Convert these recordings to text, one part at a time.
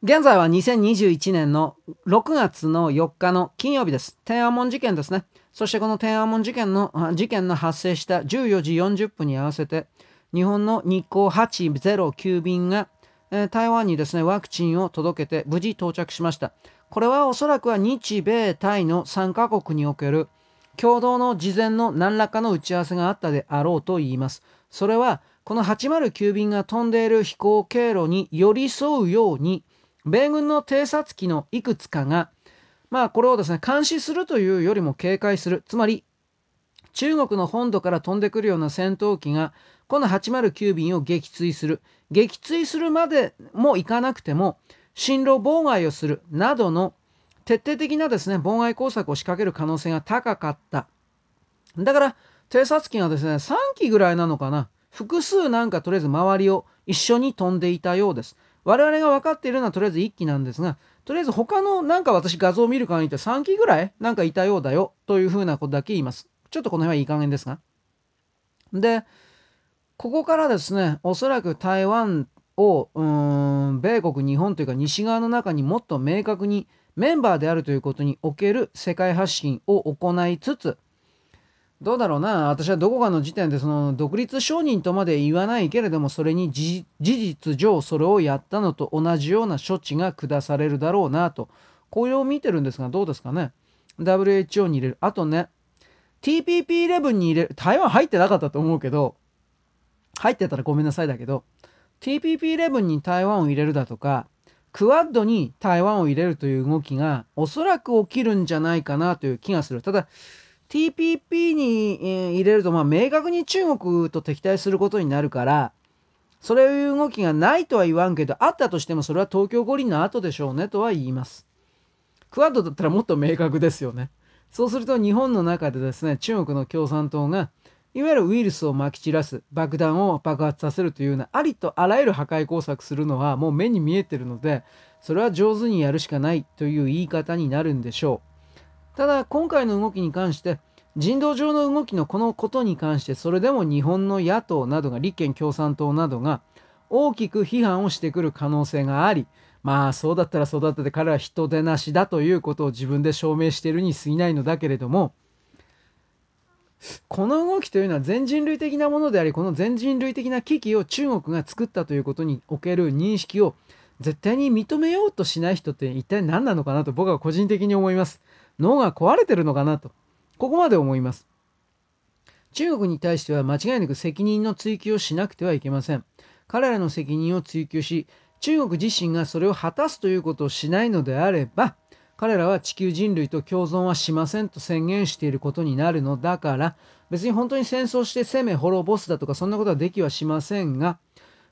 現在は2021年の6月の4日の金曜日です。天安門事件ですね。そしてこの天安門事件の、事件の発生した14時40分に合わせて、日本の日航809便が、えー、台湾にですね、ワクチンを届けて無事到着しました。これはおそらくは日米タイの3カ国における共同の事前の何らかの打ち合わせがあったであろうと言います。それは、この809便が飛んでいる飛行経路に寄り添うように、米軍の偵察機のいくつかが、まあこれをですね、監視するというよりも警戒する。つまり、中国の本土から飛んでくるような戦闘機が、この809便を撃墜する。撃墜するまでもいかなくても、進路妨害をするなどの徹底的なですね、妨害工作を仕掛ける可能性が高かった。だから、偵察機がですね、3機ぐらいなのかな。複数なんかとりあえず周りを一緒に飛んでいたようです。我々が分かっているのはとりあえず1機なんですが、とりあえず他のなんか私画像を見る限りで3機ぐらいなんかいたようだよというふうなことだけ言います。ちょっとこの辺はいい加減ですが。で、ここからですね、おそらく台湾を、うん、米国、日本というか西側の中にもっと明確にメンバーであるということにおける世界発信を行いつつ、どうだろうな。私はどこかの時点でその独立承認とまで言わないけれども、それに事実上それをやったのと同じような処置が下されるだろうなと、これを見てるんですが、どうですかね。WHO に入れる。あとね、TPP11 に入れる。台湾入ってなかったと思うけど、入ってたらごめんなさいだけど、TPP11 に台湾を入れるだとか、クワッドに台湾を入れるという動きがおそらく起きるんじゃないかなという気がする。ただ、TPP に、入れると、まあ、明確に中国と敵対することになるから、そういう動きがないとは言わんけど、あったとしてもそれは東京五輪の後でしょうねとは言います。クワッドだったらもっと明確ですよね。そうすると日本の中でですね、中国の共産党が、いわゆるウイルスをまき散らす、爆弾を爆発させるというような、ありとあらゆる破壊工作するのはもう目に見えてるので、それは上手にやるしかないという言い方になるんでしょう。ただ今回の動きに関して人道上の動きのこのことに関してそれでも日本の野党などが立憲共産党などが大きく批判をしてくる可能性がありまあそうだったらそうだったで彼は人手なしだということを自分で証明しているに過ぎないのだけれどもこの動きというのは全人類的なものでありこの全人類的な危機を中国が作ったということにおける認識を絶対に認めようとしない人って一体何なのかなと僕は個人的に思います。脳が壊れてるのかなと、ここまで思います。中国に対しては間違いなく責任の追及をしなくてはいけません。彼らの責任を追及し、中国自身がそれを果たすということをしないのであれば、彼らは地球人類と共存はしませんと宣言していることになるのだから、別に本当に戦争して攻め滅ぼすだとかそんなことはできはしませんが、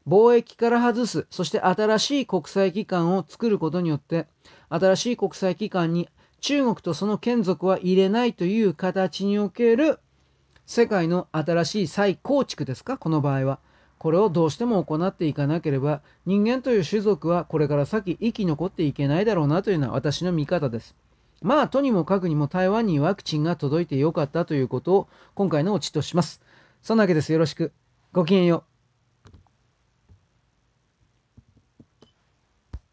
貿易から外す、そして新しい国際機関を作ることによって、新しい国際機関に中国とその眷属は入れないという形における世界の新しい再構築ですか？この場合は。これをどうしても行っていかなければ人間という種族はこれから先生き残っていけないだろうなというのは私の見方です。まあとにもかくにも台湾にワクチンが届いてよかったということを今回のオチとします。そんなわけです。よろしく。ごきげんよう。